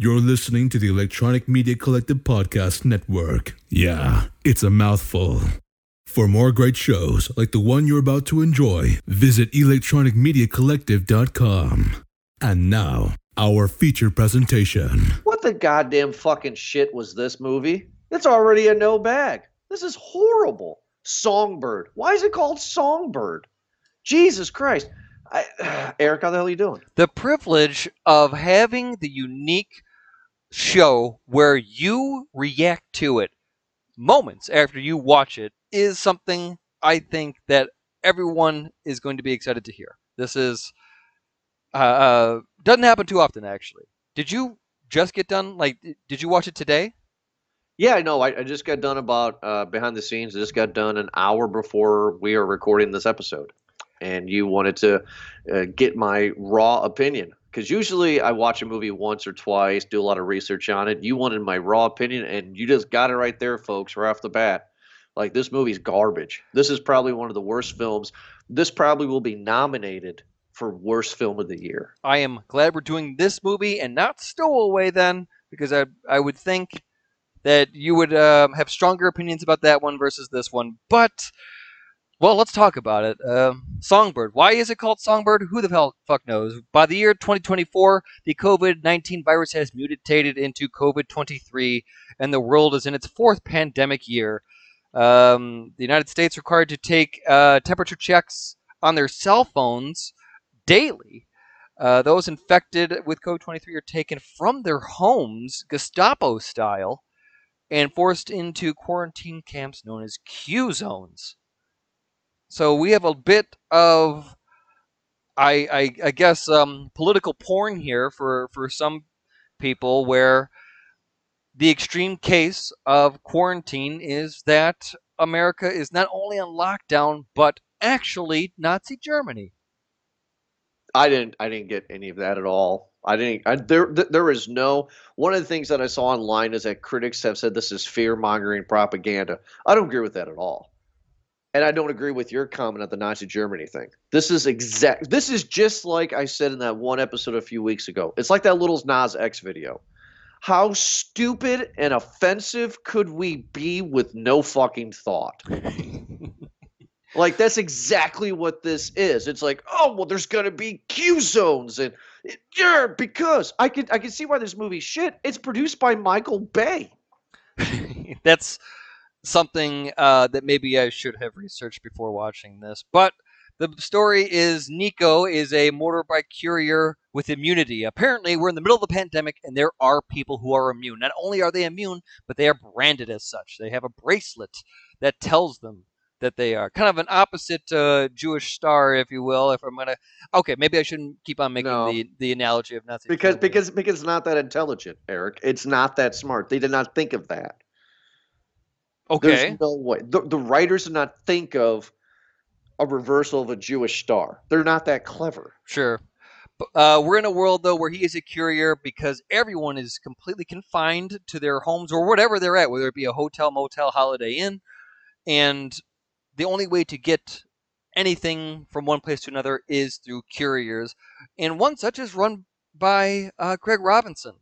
You're listening to the Electronic Media Collective Podcast Network. Yeah, it's a mouthful. For more great shows like the one you're about to enjoy, visit electronicmediacollective.com. And now, our feature presentation. What the goddamn fucking shit was this movie? It's already a no bag. This is horrible. Songbird. Why is it called Songbird? Jesus Christ. I, Eric, how the hell are you doing? the privilege of having the unique show where you react to it moments after you watch it is something I think that everyone is going to be excited to hear. This is uh, uh doesn't happen too often actually. Did you just get done like did you watch it today? Yeah, I know. I, I just got done about uh, behind the scenes. I just got done an hour before we are recording this episode. And you wanted to uh, get my raw opinion. Because usually I watch a movie once or twice, do a lot of research on it. You wanted my raw opinion, and you just got it right there, folks, right off the bat. Like, this movie's garbage. This is probably one of the worst films. This probably will be nominated for worst film of the year. I am glad we're doing this movie and not Stowaway then, because I I would think that you would um, have stronger opinions about that one versus this one. But well, let's talk about it. Um, Songbird. Why is it called Songbird? Who the hell fuck knows? By the year 2024, the COVID 19 virus has mutated into COVID 23, and the world is in its fourth pandemic year. Um, the United States required to take uh, temperature checks on their cell phones daily. Uh, those infected with COVID 23 are taken from their homes, Gestapo style, and forced into quarantine camps known as Q zones. So we have a bit of, I, I, I guess, um, political porn here for, for some people where the extreme case of quarantine is that America is not only on lockdown, but actually Nazi Germany. I didn't. I didn't get any of that at all. I didn't. I, there, th- there is no. One of the things that I saw online is that critics have said this is fear mongering propaganda. I don't agree with that at all, and I don't agree with your comment on the Nazi Germany thing. This is exact. This is just like I said in that one episode a few weeks ago. It's like that Lil Nas X video. How stupid and offensive could we be with no fucking thought? Like that's exactly what this is. It's like, oh well, there's gonna be Q zones and yeah, because I can I can see why this movie shit. It's produced by Michael Bay. That's something uh, that maybe I should have researched before watching this. But the story is Nico is a motorbike courier with immunity. Apparently, we're in the middle of the pandemic, and there are people who are immune. Not only are they immune, but they are branded as such. They have a bracelet that tells them that they are kind of an opposite uh, Jewish star, if you will. If I'm gonna, okay, maybe I shouldn't keep on making No. the the analogy of Nazi Because Germany. because because it's not that intelligent, Eric. It's not that smart. They did not think of that. Okay, There's no way. The, the writers did not think of a reversal of a Jewish star. They're not that clever. Sure. Uh, we're in a world though where he is a courier because everyone is completely confined to their homes or whatever they're at, whether it be a hotel, motel, holiday inn, and the only way to get anything from one place to another is through couriers, and one such is run by uh, Craig Robinson.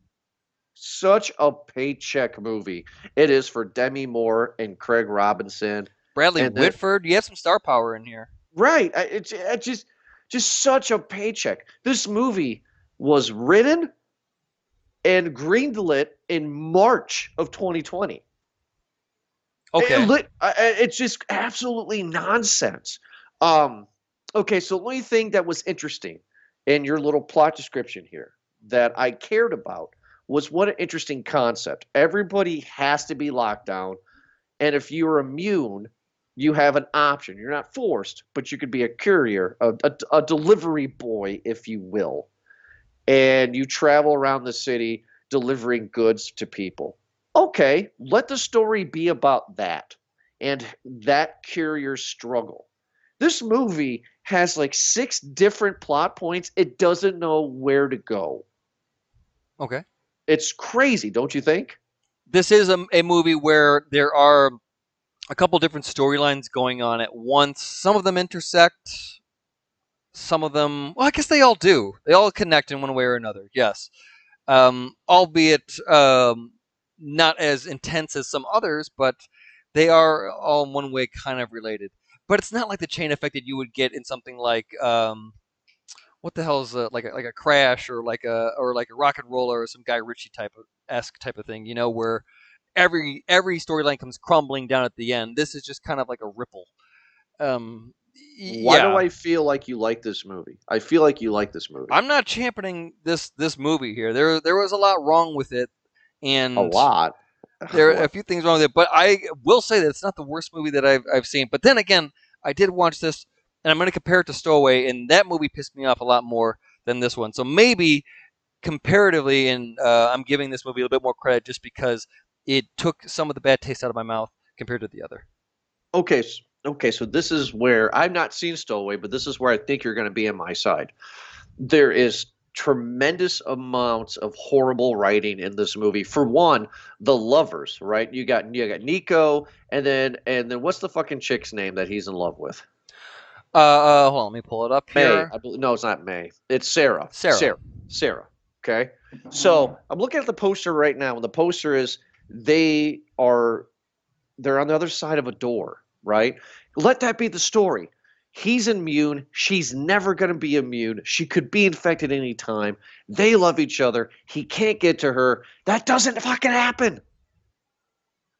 Such a paycheck movie. It is for Demi Moore and Craig Robinson. Bradley And then- Whitford, you have some star power in here. Right. It's it's just just such a paycheck. This movie was written and greenlit in March of 2020. Okay. It lit- I- I- it's just absolutely nonsense. Um, okay, so the only thing that was interesting in your little plot description here that I cared about was what an interesting concept. Everybody has to be locked down, and if you're immune, you have an option. You're not forced, but you could be a courier, a, a, a delivery boy, if you will, and you travel around the city delivering goods to people okay, let the story be about that and that courier struggle. This movie has like six different plot points. It doesn't know where to go. okay. It's crazy, don't you think? this is a, a movie where there are a couple different storylines going on at once. Some of them intersect. Some of them, well, I guess they all do. They all connect in one way or another. Yes, um, albeit um, not as intense as some others, but they are all in one way kind of related. But it's not like the chain effect that you would get in something like um, what the hell is a, like a, like a crash or like a or like a rock and roller or some Guy Ritchie type of esque type of thing, you know, where every every storyline comes crumbling down at the end. This is just kind of like a ripple. Um, Why yeah. do I feel like you like this movie? I feel like you like this movie. I'm not championing this this movie here. There there was a lot wrong with it, and a lot. there are a few things wrong with it. But I will say that it's not the worst movie that I've I've seen. But then again, I did watch this, and I'm going to compare it to Stowaway, and that movie pissed me off a lot more than this one. So maybe comparatively, and uh, I'm giving this movie a little bit more credit just because it took some of the bad taste out of my mouth compared to the other. Okay, okay. So this is where I've not seen Stowaway, but this is where I think you're going to be on my side. There is tremendous amounts of horrible writing in this movie. For one, the lovers, right? You got you got Nico, and then and then what's the fucking chick's name that he's in love with? Uh, uh hold on, let me pull it up May. here. I believe, no, it's not May. It's Sarah. Sarah. Sarah. Sarah. Okay. So I'm looking at the poster right now, and the poster is they are they're on the other side of a door, right? Let that be the story. He's immune. She's never going to be immune. She could be infected any time. They love each other. He can't get to her. That doesn't fucking happen.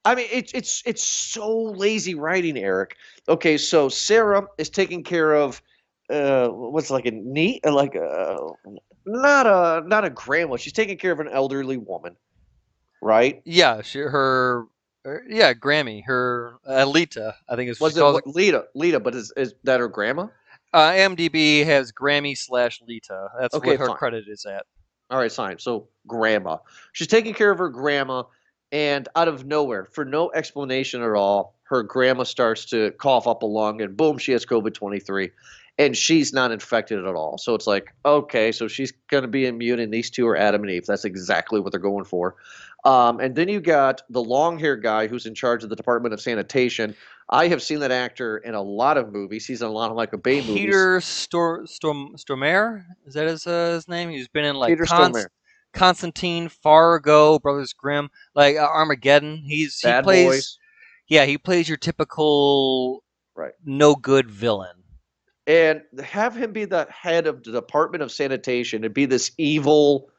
I mean, it's it's it's so lazy writing, Eric. Okay, so Sarah is taking care of uh, what's like a neat, like a not a not a grandma. She's taking care of an elderly woman, right? Yeah, she, her, her- yeah, Grammy, her Alita, I think is what Was it what, Lita? Lita, but is is that her grandma? Uh, IMDb has Grammy slash Lita. That's Okay, what her fine. credit is at. All right, fine. So grandma, she's taking care of her grandma, and out of nowhere, for no explanation at all, her grandma starts to cough up a lung, and boom, she has COVID twenty three, and she's not infected at all. So it's like, okay, so she's gonna be immune, and these two are Adam and Eve. That's exactly what they're going for. Um, and then you got the long hair guy who's in charge of the Department of Sanitation. I have seen that actor in a lot of movies. He's in a lot of Michael Bay movies. Peter Stor- Storm Stormare is that his uh, his name? He's been in like Peter Const- Stormare. Constantine, Fargo, Brothers Grimm, like uh, Armageddon. He's he plays Boys. yeah he plays your typical Right. no good villain. and have him be the head of the Department of Sanitation and be this evil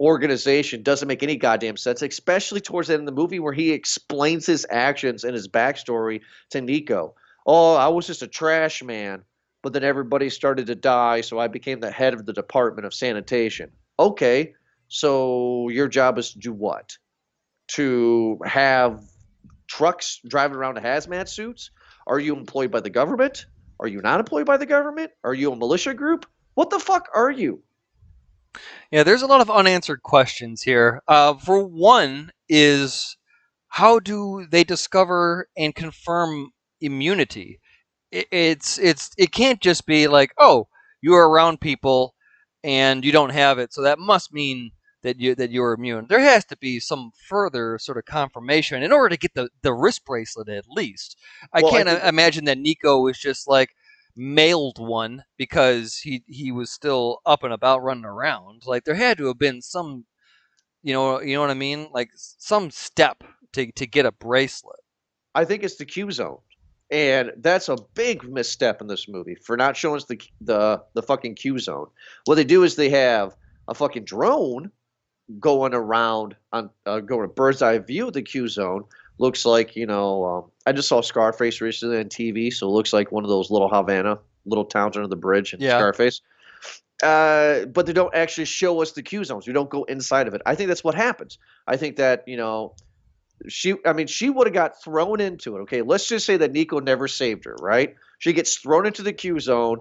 organization doesn't make any goddamn sense, especially towards the end of the movie where he explains his actions and his backstory to Nico. Oh, I was just a trash man, but then everybody started to die, so I became the head of the Department of Sanitation. Okay, so your job is to do what? To have trucks driving around in hazmat suits? Are you employed by the government? Are you not employed by the government? Are you a militia group? What the fuck are you? Yeah, there's a lot of unanswered questions here. Uh, for one, is how do they discover and confirm immunity? I- It's it's it can't just be like, oh, you are around people and you don't have it, so that must mean that you that you're immune. There has to be some further sort of confirmation in order to get the the wrist bracelet at least. I Well, can't think- uh, imagine that Nico was just like mailed one because he he was still up and about running around. Like there had to have been some, you know, you know what I mean, like some step to to get a bracelet. I think it's the Q zone. And that's a big misstep in this movie for not showing us the the the fucking Q zone. What they do is they have a fucking drone going around on uh, going a bird's eye view of the Q zone. Looks like you know um, I just saw Scarface recently on TV, so it looks like one of those little Havana little towns under the bridge in Yeah. Scarface. Uh, but they don't actually show us the Q zones. We don't go inside of it. I think that's what happens. I think that you know she I mean she would have got thrown into it. Okay, let's just say that Nico never saved her, right? She gets thrown into the Q zone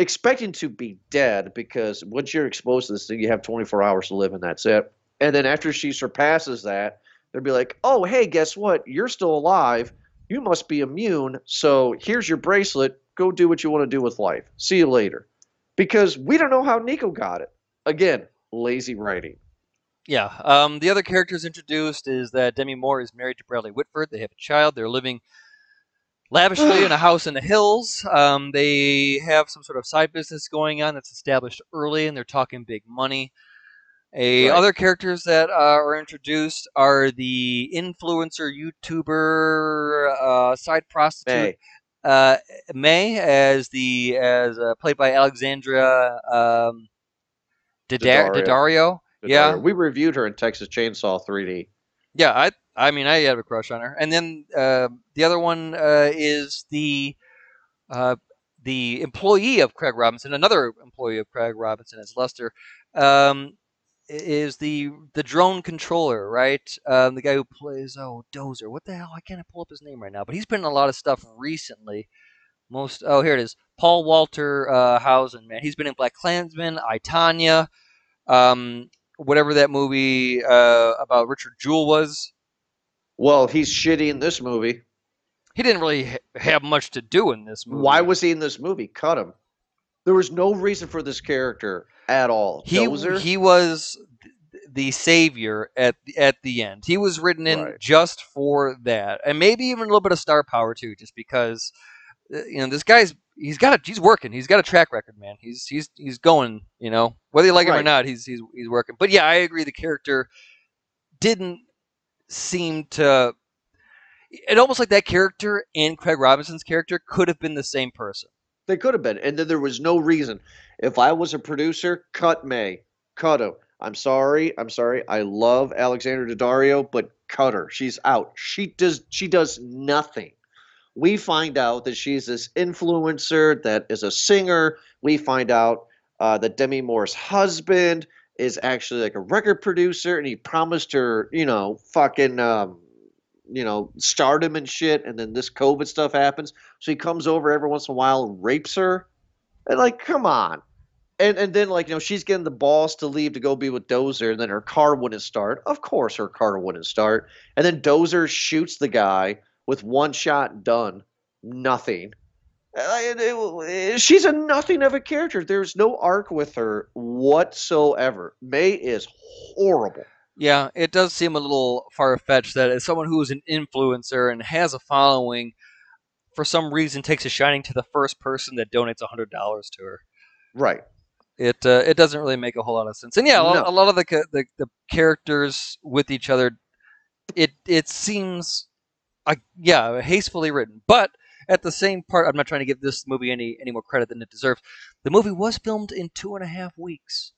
expecting to be dead because once you're exposed to this thing, you have 24 hours to live and that's it. And then after she surpasses that, they'll be like, "Oh, hey, guess what? You're still alive. You must be immune. So here's your bracelet. Go do what you want to do with life. See you later." Because we don't know how Nico got it. Again, lazy writing. Yeah. Um, the other characters introduced is that Demi Moore is married to Bradley Whitford. They have a child. They're living lavishly in a house in the hills. Um, they have some sort of side business going on that's established early, and they're talking big money. A Right. other characters that uh, are introduced are the influencer YouTuber uh, side prostitute May. uh, May as the as uh, played by Alexandra um. Daddario. Daddario. Yeah. We reviewed her in Texas Chainsaw 3D. Yeah, I I mean I have a crush on her. And then uh, the other one uh, is the uh, the employee of Craig Robinson, another employee of Craig Robinson as Lester, um, is the the drone controller, right? Um, the guy who plays oh Dozer. What the hell? I can't pull up his name right now, but he's been in a lot of stuff recently. Most oh here it is, Paul Walter uh, Hauser. Man, he's been in Black Klansman, I Tonya, um, whatever that movie uh, about Richard Jewell was. Well, he's shitty in this movie. He didn't really ha- have much to do in this movie. Why was he in this movie? Cut him. There was no reason for this character at all. he Dozer? he was the savior at the, at the end. He was written in Right. just for that, and maybe even a little bit of star power too, just because uh, you know this guy's he's got a he's working. He's got a track record, man. He's he's he's going. You know whether you like him or not, he's he's he's working. But yeah, I agree. The character didn't seem to. It almost like that character and Craig Robinson's character could have been the same person. They could have been, and then there was no reason. If I was a producer, cut May, cut him. I'm sorry, I'm sorry. I love Alexander Daddario, but cut her. She's out. She does. She does nothing. We find out that she's this influencer that is a singer. We find out uh, that Demi Moore's husband is actually like a record producer, and he promised her, you know, fucking, um, you know, stardom and shit. And then this COVID stuff happens. So he comes over every once in a while and rapes her. And like, come on. And and then like, you know, she's getting the balls to leave to go be with Dozer, and then her car wouldn't start. Of course her car wouldn't start. And then Dozer shoots the guy with one shot done. Nothing. Uh, she's a nothing of a character. There's no arc with her whatsoever. May is horrible. Yeah, it does seem a little far fetched that as someone who is an influencer and has a following, for some reason takes a shining to the first person that donates hundred dollars to her. Right. It uh, it doesn't really make a whole lot of sense. And yeah, a lot, No. a lot of the, the the characters with each other, it it seems, uh, yeah, hastily written. But at the same part, I'm not trying to give this movie any any more credit than it deserves. The movie was filmed in two and a half weeks.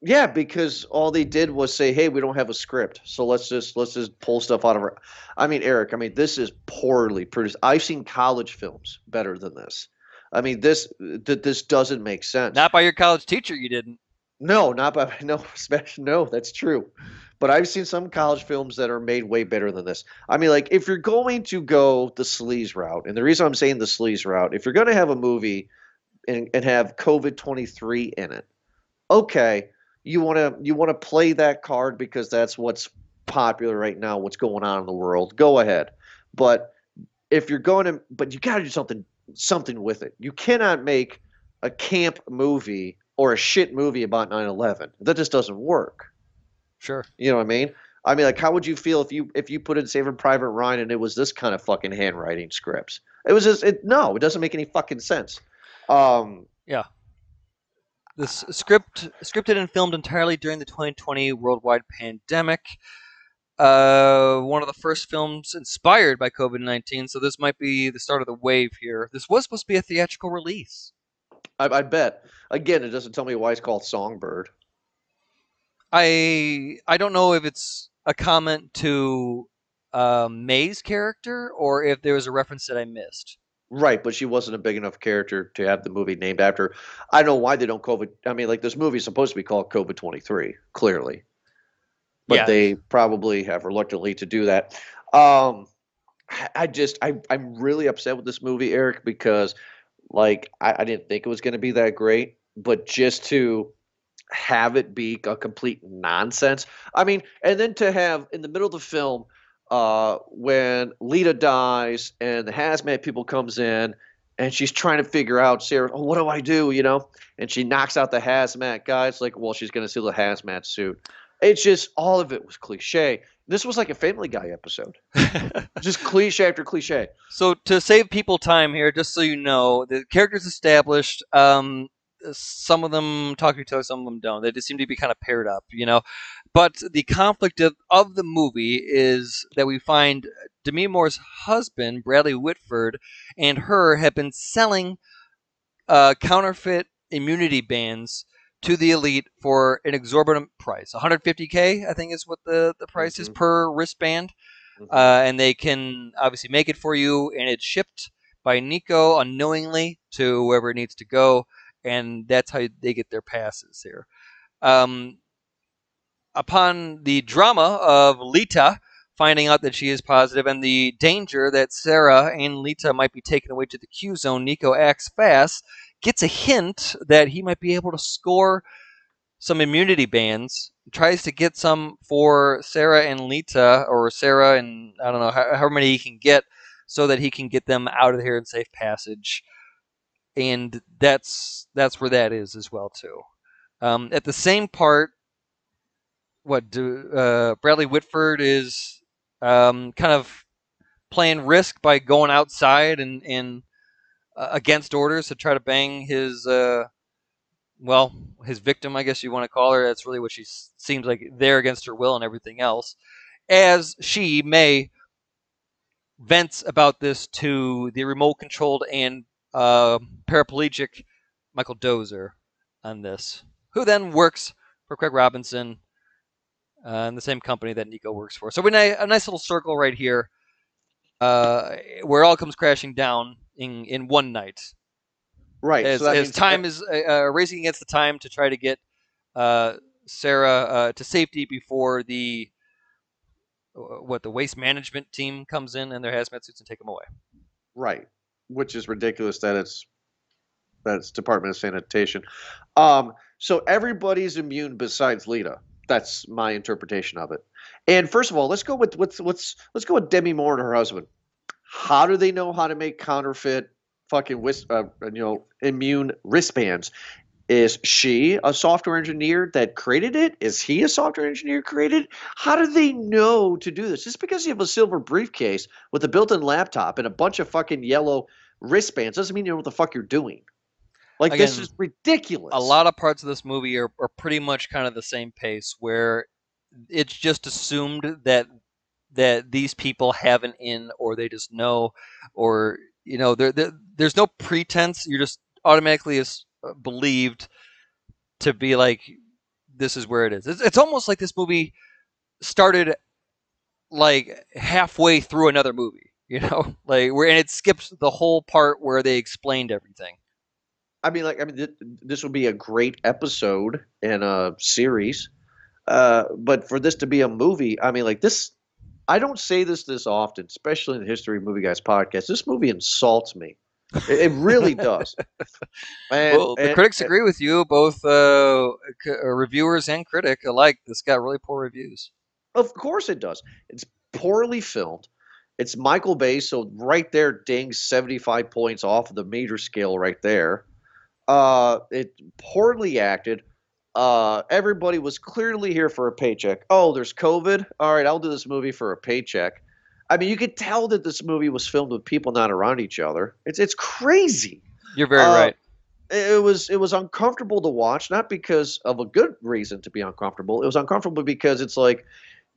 Yeah, because all they did was say, "Hey, we don't have a script, so let's just let's just pull stuff out of our." I mean, Eric, I mean, this is poorly produced. I've seen college films better than this. I mean, this th- this doesn't make sense. Not by your college teacher, you didn't. no, not by no, no. That's true. But I've seen some college films that are made way better than this. I mean, like if you're going to go the sleaze route, and the reason I'm saying the sleaze route, if you're going to have a movie and, and have COVID twenty three in it, okay, you want to you want to play that card because that's what's popular right now, what's going on in the world. Go ahead, but if you're going to, but you got to do something something with it. You cannot make a camp movie or a shit movie about 9/11. That just doesn't work. Sure. You know what I mean? I mean, like, how would you feel if you if you put in Saving Private Ryan and it was this kind of fucking handwriting scripts? It was just it. No, it doesn't make any fucking sense. Um, Yeah. This script scripted and filmed entirely during the 2020 worldwide pandemic. Uh, one of the first films inspired by COVID 19, so this might be the start of the wave here. This was supposed to be a theatrical release. I, I bet. Again, it doesn't tell me why it's called Songbird. I I don't know if it's a comment to um, May's character or if there was a reference that I missed. Right, but she wasn't a big enough character to have the movie named after. her. I don't know why they don't COVID. I mean, like this movie is supposed to be called COVID twenty three, clearly, but Yeah. they probably have reluctantly to do that. Um, I- I just I I'm really upset with this movie, Eric, because like I, I didn't think it was going to be that great, but just to have it be a complete nonsense. I mean, and then to have in the middle of the film, uh, when Lita dies and the hazmat people comes in and she's trying to figure out Sarah, oh, what do I do? You know, and she knocks out the hazmat guy. It's like, well, she's gonna steal the hazmat suit. It's just all of it was cliche. This was like a Family Guy episode, just cliche after cliche. So to save people time here, just so you know, the character's established. Um, some of them talk to each other, some of them don't. They just seem to be kind of paired up, you know. But the conflict of, of the movie is that we find Demi Moore's husband, Bradley Whitford, and her have been selling uh, counterfeit immunity bands to the elite for an exorbitant price 150k i think is what the, the price mm-hmm. is per wristband mm-hmm. uh, and they can obviously make it for you and it's shipped by nico unknowingly to wherever it needs to go and that's how they get their passes here um, upon the drama of lita finding out that she is positive and the danger that sarah and lita might be taken away to the q zone nico acts fast gets a hint that he might be able to score some immunity bands. Tries to get some for Sarah and Lita, or Sarah and I don't know how, how many he can get, so that he can get them out of here in safe passage. And that's that's where that is as well too. Um, at the same part, what do, uh, Bradley Whitford is um, kind of playing risk by going outside and, and uh, against orders to try to bang his, uh, well, his victim, I guess you want to call her. That's really what she seems like there against her will and everything else. As she, May, vents about this to the remote controlled and uh, paraplegic Michael Dozer on this, who then works for Craig Robinson uh, in the same company that Nico works for. So we have a nice little circle right here uh, where it all comes crashing down in in one night. Right. As, so as time that... is uh, uh, racing against the time to try to get uh, Sarah uh, to safety before the uh, what the waste management team comes in and their hazmat suits and take them away. Right. Which is ridiculous that it's that it's Department of Sanitation. Um, so everybody's immune besides Lita. That's my interpretation of it. And first of all, let's go with what's what's let's go with Demi Moore and her husband. How do they know how to make counterfeit fucking uh, you know immune wristbands? Is she a software engineer that created it? Is he a software engineer created? How do they know to do this? Just because you have a silver briefcase with a built-in laptop and a bunch of fucking yellow wristbands doesn't mean you know what the fuck you're doing. Like Again, this is ridiculous. A lot of parts of this movie are, are pretty much kind of the same pace where it's just assumed that that these people have an in or they just know or you know there, there there's no pretense you're just automatically is uh, believed to be like this is where it is it's, it's almost like this movie started like halfway through another movie you know like where and it skips the whole part where they explained everything i mean like i mean th- this would be a great episode in a series uh, but for this to be a movie i mean like this I don't say this this often, especially in the History of Movie Guys podcast. This movie insults me. It, it really does. And, well, the and, critics and, agree with you, both uh, c- uh, reviewers and critic alike. This got really poor reviews. Of course it does. It's poorly filmed. It's Michael Bay, so right there, dings 75 points off of the major scale right there. Uh, it poorly acted, uh, everybody was clearly here for a paycheck. Oh, there's COVID. All right, I'll do this movie for a paycheck. I mean, you could tell that this movie was filmed with people not around each other. It's it's crazy. You're very uh, right. It was it was uncomfortable to watch, not because of a good reason to be uncomfortable. It was uncomfortable because it's like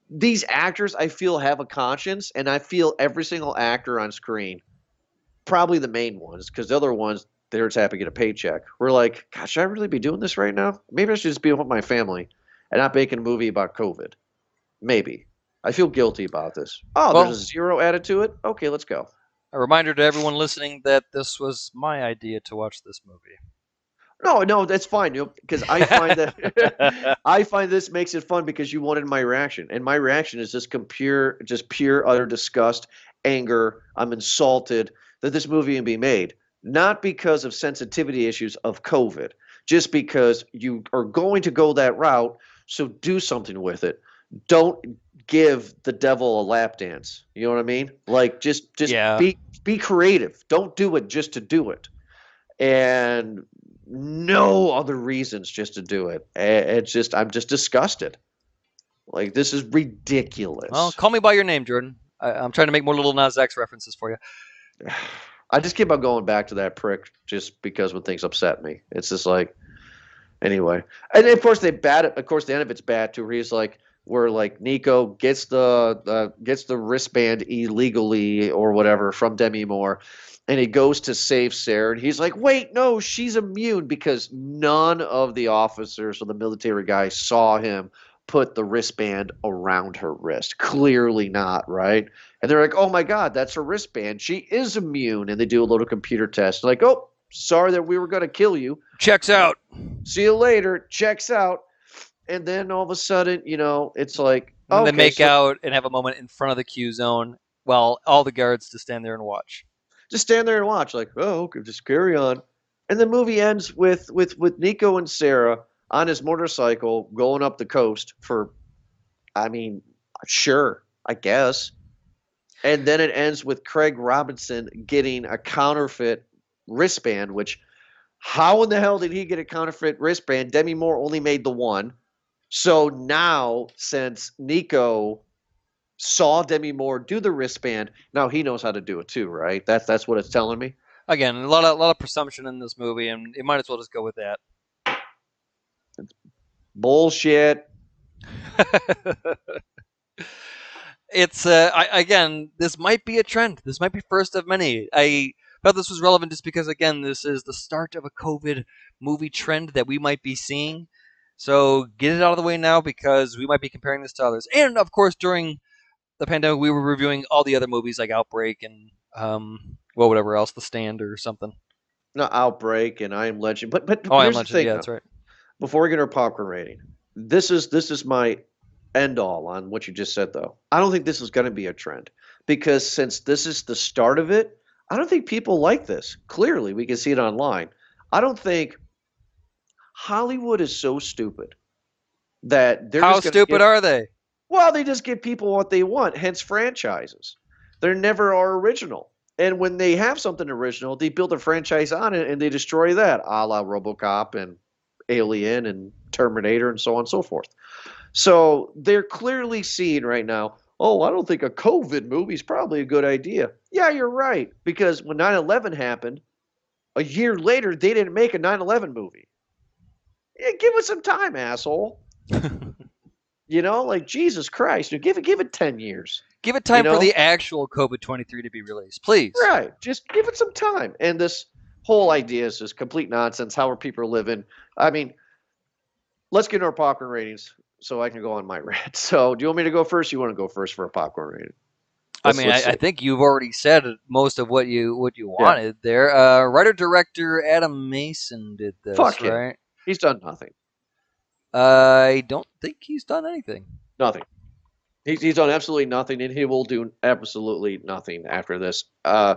these actors I feel have a conscience, and I feel every single actor on screen, probably the main ones, because the other ones they're just happy to get a paycheck. We're like, gosh, should I really be doing this right now? Maybe I should just be with my family and not making a movie about COVID. Maybe. I feel guilty about this. Oh, well, there's a zero added to it? Okay, let's go. A reminder to everyone listening that this was my idea to watch this movie. No, no, that's fine. You know, because I find that I find this makes it fun because you wanted my reaction, and my reaction is just pure, just pure utter disgust, anger. I'm insulted that this movie can be made not because of sensitivity issues of COVID, just because you are going to go that route. So do something with it. Don't give the devil a lap dance. You know what I mean? Like just just yeah. be be creative. Don't do it just to do it. And no other reasons just to do it. It's just I'm just disgusted. Like this is ridiculous. Well, call me by your name, Jordan. I, am trying to make more Lil Nas X references for you. I just keep on going back to that prick just because when things upset me. It's just like Anyway, and of course they bat it. Of course, the end of it's bad too. Where he's like, where like Nico gets the uh, gets the wristband illegally or whatever from Demi Moore, and he goes to save Sarah, and he's like, "Wait, no, she's immune," because none of the officers or the military guys saw him put the wristband around her wrist. Clearly not, right? And they're like, "Oh my God, that's her wristband. She is immune." And they do a little computer test, like, "Oh, sorry that we were going to kill you. Checks out. See you later." Checks out, and then all of a sudden, you know, it's like, And okay, they make so- out and have a moment in front of the Q zone while all the guards just stand there and watch. just stand there and watch like oh okay just carry on. And the movie ends with with with nico and sarah on his motorcycle going up the coast for i mean sure i guess. And then it ends with craig robinson getting a counterfeit wristband which how in the hell did he get a counterfeit wristband? Demi moore only made the one so now since nico saw demi moore do the wristband now he knows how to do it too right that's that's what it's telling me Again, a lot of a lot of presumption in this movie, and it might as well just go with that. bullshit it's uh, I, again, this might be a trend. This might be first of many. I thought this was relevant just because, again, this is the start of a COVID movie trend that we might be seeing. So get it out of the way now because we might be comparing this to others. And of course, during the pandemic, we were reviewing all the other movies like Outbreak and um, well, whatever else, The Stand or something. no outbreak and i am legend but but Oh, I here's mentioned, the thing yeah, that's right. before we get our popcorn rating this is this is my end all on what you just said though i don't think this is going to be a trend because since this is the start of it i don't think people like this clearly we can see it online i don't think hollywood is so stupid that they're How stupid give- are they? well, they just give people what they want, hence franchises. They never are original. And when they have something original, they build a franchise on it and they destroy that, a la Robocop and Alien and Terminator and so on and so forth. So they're clearly seeing right now, oh, I don't think a COVID movie is probably a good idea. Yeah, you're right. Because when 9 11 happened, a year later, they didn't make a 9 11 movie. Yeah, give it some time, asshole. You know, like Jesus Christ, give it give it ten years. Give it time know? for the actual COVID twenty three to be released, please. Right. Just give it some time. And this whole idea is just complete nonsense. How are people living? I mean, let's get into our popcorn ratings so I can go on my rant. So do you want me to go first? You want to go first for a popcorn rating? I Let's- mean, I, I think you've already said most of what you what you Yeah. wanted there. Uh, Writer director Adam Mason did this, Fuck him. right? He's done nothing. I don't think he's done anything. Nothing. He's, he's done absolutely nothing, and he will do absolutely nothing after this. Uh,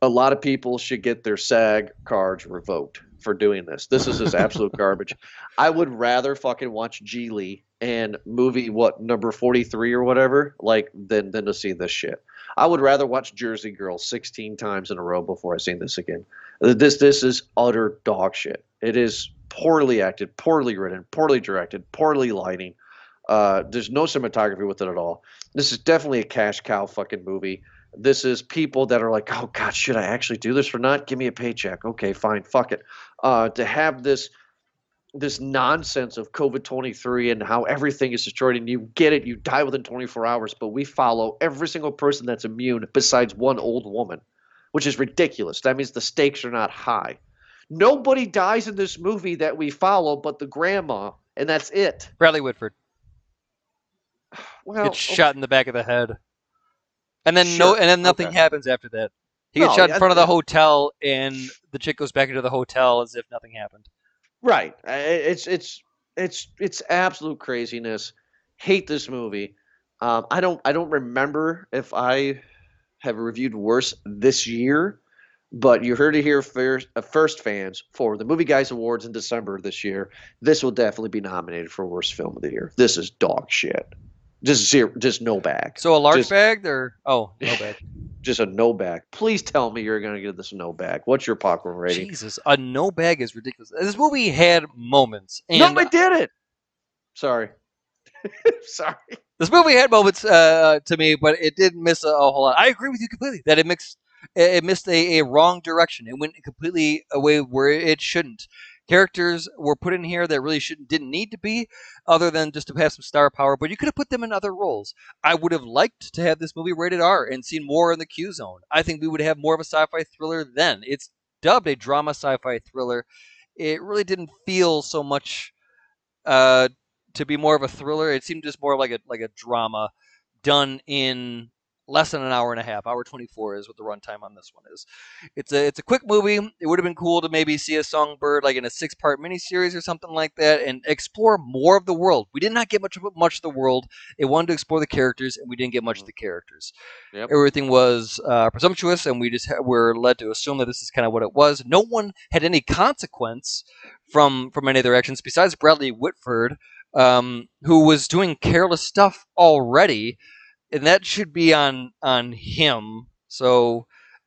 a lot of people should get their SAG cards revoked for doing this. This is just absolute garbage. I would rather fucking watch Geely and movie what number forty three or whatever, like than than to see this shit. I would rather watch Jersey Girl sixteen times in a row before I see this again. This this is utter dog shit. It is poorly acted, poorly written, poorly directed, poorly lighting. Uh, there's no cinematography with it at all. This is definitely a cash cow fucking movie. This is people that are like, oh God, should I actually do this or not? Give me a paycheck. Okay, fine, fuck it. Uh, to have this this nonsense of COVID twenty three and how everything is destroyed and you get it, you die within twenty four hours, but we follow every single person that's immune besides one old woman, which is ridiculous. That means the stakes are not high. Nobody dies in this movie that we follow but the grandma, and that's it. Bradley Whitford Well, gets shot in the back of the head, and then no, and then nothing okay. happens after that. He gets No, shot in front of the hotel, and the chick goes back into the hotel as if nothing happened. Right. It's it's it's it's absolute craziness. Hate this movie. Um, I don't I don't remember if I have reviewed worse this year, but you heard it here first, uh, first fans for the Movie Guys Awards in December this year. This will definitely be nominated for worst film of the year. This is dog shit. Just zero, just no bag. So a large Just- bag, or oh, no bag. Just a no bag. Please tell me you're gonna give this a no bag. What's your popcorn rating? Jesus, a no bag is ridiculous. This movie had moments, and no, it did it. Sorry. Sorry. This movie had moments uh, to me, but it didn't miss a, a whole lot. I agree with you completely that it mixed it it missed a, a wrong direction. It went completely away where it shouldn't. characters were put in here that really shouldn't didn't need to be, other than just to have some star power. But you could have put them in other roles. I would have liked to have this movie rated R and seen more in the Q zone. I think we would have more of a sci-fi thriller then. It's dubbed a drama sci-fi thriller. It really didn't feel so much uh, to be more of a thriller. It seemed just more like a like a drama done in less than an hour and a half. Hour 24 is what the runtime on this one is. It's a it's a quick movie. It would have been cool to maybe see a Songbird like in a six part miniseries or something like that and explore more of the world. We did not get much of much of the world. It wanted to explore the characters, and we didn't get much of the characters. Yep. Everything was uh, presumptuous, and we just ha- were led to assume that this is kind of what it was. No one had any consequence from from any of their actions besides Bradley Whitford, um, who was doing careless stuff already and that should be on on him. So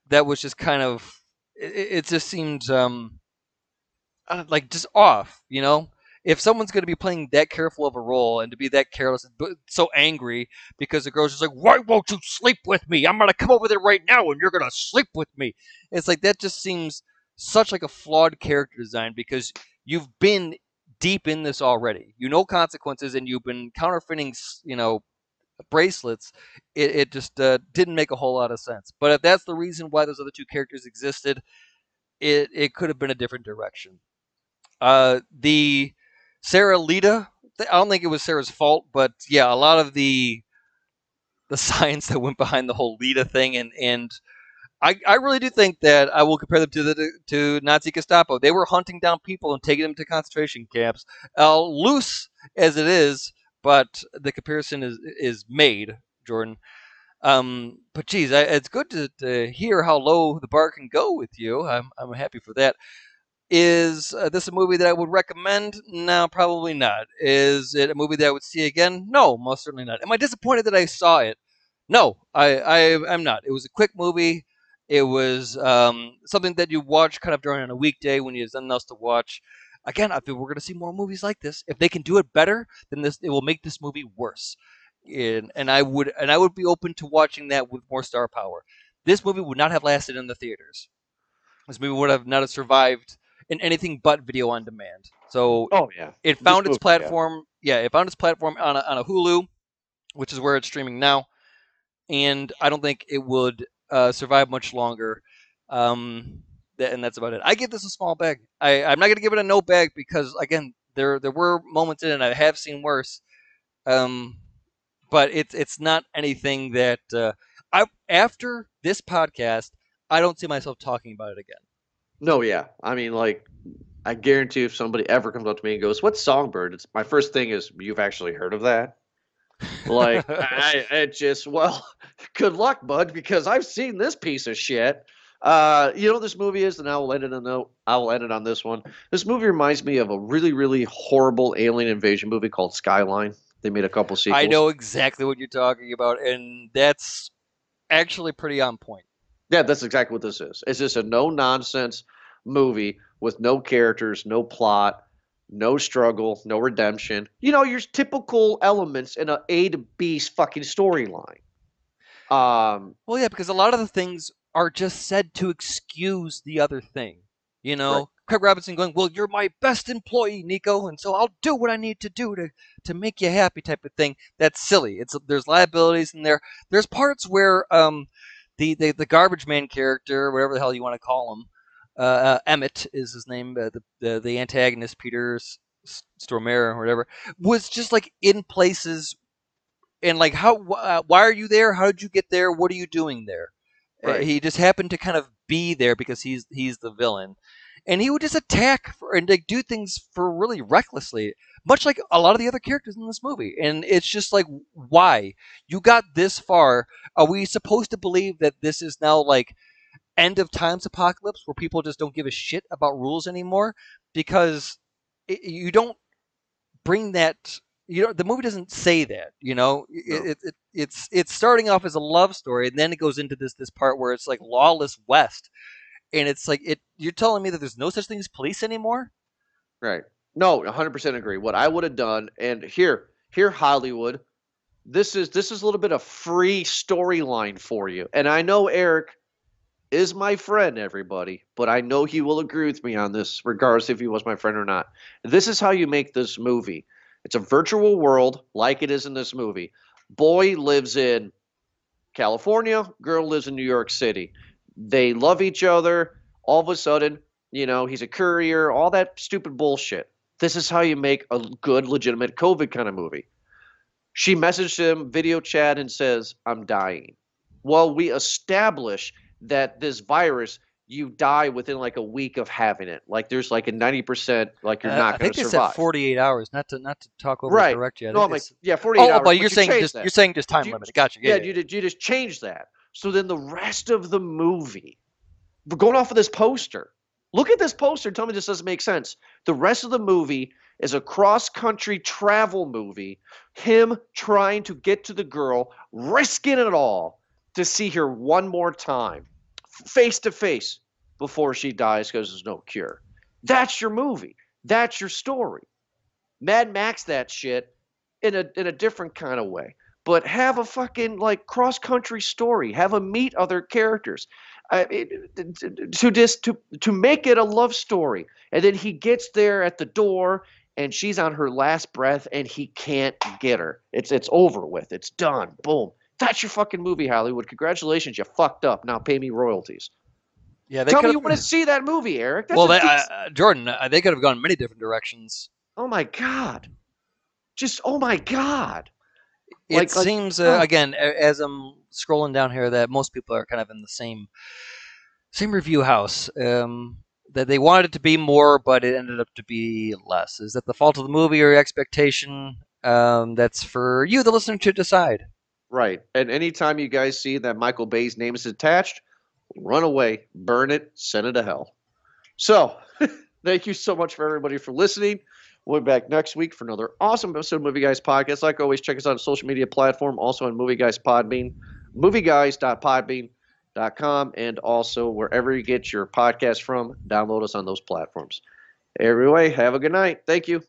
that was just kind of it, it just seemed um uh, like just off, you know. If someone's going to be playing that careful of a role and to be that careless, but so angry because the girl's just like, "Why won't you sleep with me? I'm going to come over there right now, and you're going to sleep with me." It's like that just seems such like a flawed character design because you've been deep in this already. You know consequences, and you've been counterfeiting, you know, bracelets, it, it just uh, didn't make a whole lot of sense. But if that's the reason why those other two characters existed, it, it could have been a different direction. Uh, the Sarah Lita, I don't think it was Sarah's fault, but yeah, a lot of the the science that went behind the whole Lita thing, and and I, I really do think that I will compare them to the to Nazi Gestapo. They were hunting down people and taking them to concentration camps. Uh, loose as it is, but the comparison is is made, Jordan. Um, but geez, I, it's good to, to hear how low the bar can go with you. I'm I'm happy for that. Is uh, this a movie that I would recommend? No, probably not. Is it a movie that I would see again? No, most certainly not. Am I disappointed that I saw it? No, I, I am not. It was a quick movie. It was um, something that you watch kind of during a weekday when you have nothing else to watch. Again, I feel we're going to see more movies like this. If they can do it better, then this it will make this movie worse. And, and I would and I would be open to watching that with more star power. This movie would not have lasted in the theaters. This movie would have not have survived in anything but video on demand. So Oh yeah. it found movie, its yeah. platform. Yeah. it found its platform on a, on a Hulu, which is where it's streaming now. And I don't think it would uh, survive much longer. Um, th- and that's about it. I give this a small bag. I, I'm not going to give it a no bag because again, there there were moments in it I have seen worse. Um, but it's it's not anything that uh, I after this podcast I don't see myself talking about it again. No, yeah. I mean, like, I guarantee if somebody ever comes up to me and goes, "What's Songbird?" It's my first thing is, "You've actually heard of that?" Like, I, it just, well, good luck, bud, because I've seen this piece of shit. Uh, you know what this movie is, and I will end it on the, I will end it on this one. This movie reminds me of a really, really horrible alien invasion movie called Skyline. They made a couple sequels. I know exactly what you're talking about, and that's actually pretty on point. Yeah, that's exactly what this is. It's just a no nonsense movie with no characters, no plot, no struggle, no redemption. You know, your typical elements in a A to B fucking storyline. Um, Well, yeah, because a lot of the things are just said to excuse the other thing. You know, Right. Craig Robinson going, "Well, you're my best employee, Nico, and so I'll do what I need to do to to make you happy," type of thing. That's silly. It's there's liabilities in there. There's parts where um, the the, the garbage man character, whatever the hell you want to call him, uh, uh, Emmett is his name, uh, the, the the antagonist, Peter Stormare or whatever, was just like in places and like how uh, why are you there how did you get there what are you doing there Uh, right. he just happened to kind of be there because he's he's the villain. And he would just attack for, and like do things for really recklessly much like a lot of the other characters in this movie. And it's just like why? You got this far. Are we supposed to believe that this is now like end of times apocalypse where people just don't give a shit about rules anymore? Because it, you don't bring that you know the movie doesn't say that you know it, No. it, it, it's it's starting off as a love story and then it goes into this this part where it's like lawless west and it's like it you're telling me that there's no such thing as police anymore right. No, 100% agree. What I would have done, and here, here, Hollywood, this is this is a little bit of free storyline for you. And I know Eric, is my friend, everybody, but I know he will agree with me on this, regardless if he was my friend or not. This is how you make this movie. It's a virtual world, like it is in this movie. Boy lives in California, girl lives in New York City. They love each other. All of a sudden, you know, he's a courier, all that stupid bullshit. This is how you make a good, legitimate COVID kind of movie. She messaged him, video chat, and says, I'm dying. Well, we establish that this virus, you die within like a week of having it. Like there's like a 90%, like you're Uh, not I going think to they survive. said 48 hours. Not to not to talk over Right. correct you. No, I'm like, yeah, 48 oh, hours. but you're you saying changed just that. you're saying just time You- limit. Gotcha. Yeah. yeah, you just, you just changed that. So then the rest of the movie, we're going off of this poster. Look at this poster. Tell me this doesn't make sense. The rest of the movie is a cross country travel movie. Him trying to get to the girl, risking it all to see her one more time, face to face, before she dies because there's no cure. That's your movie. That's your story. Mad Max that shit in a in a different kind of way but have a fucking like cross country story. Have a meet other characters. I mean, to just to to make it a love story, and then he gets there at the door, and she's on her last breath, and he can't get her. It's it's over with. It's done. Boom. That's your fucking movie, Hollywood. Congratulations, you fucked up. Now pay me royalties. Yeah. They Tell me you want to see that movie, Eric. That's well, they, uh, decent- uh, Jordan, uh, they could have gone many different directions. oh my god. Just oh my god. it Like- like- seems uh, oh. again as I'm scrolling down here that most people are kind of in the same same review house. Um, that they wanted it to be more, but it ended up to be less. Is that the fault of the movie or your expectation? Um, that's for you, the listener, to decide. Right. And anytime you guys see that Michael Bay's name is attached, run away, burn it, send it to hell. So, thank you so much for everybody for listening. We'll be back next week for another awesome episode of Movie Guys Podcast. Like always, check us out on social media platform, also on Movie Guys Podbean, movieguys.podbean.com, and also wherever you get your podcast from, download us on those platforms. Every way, have a good night. Thank you.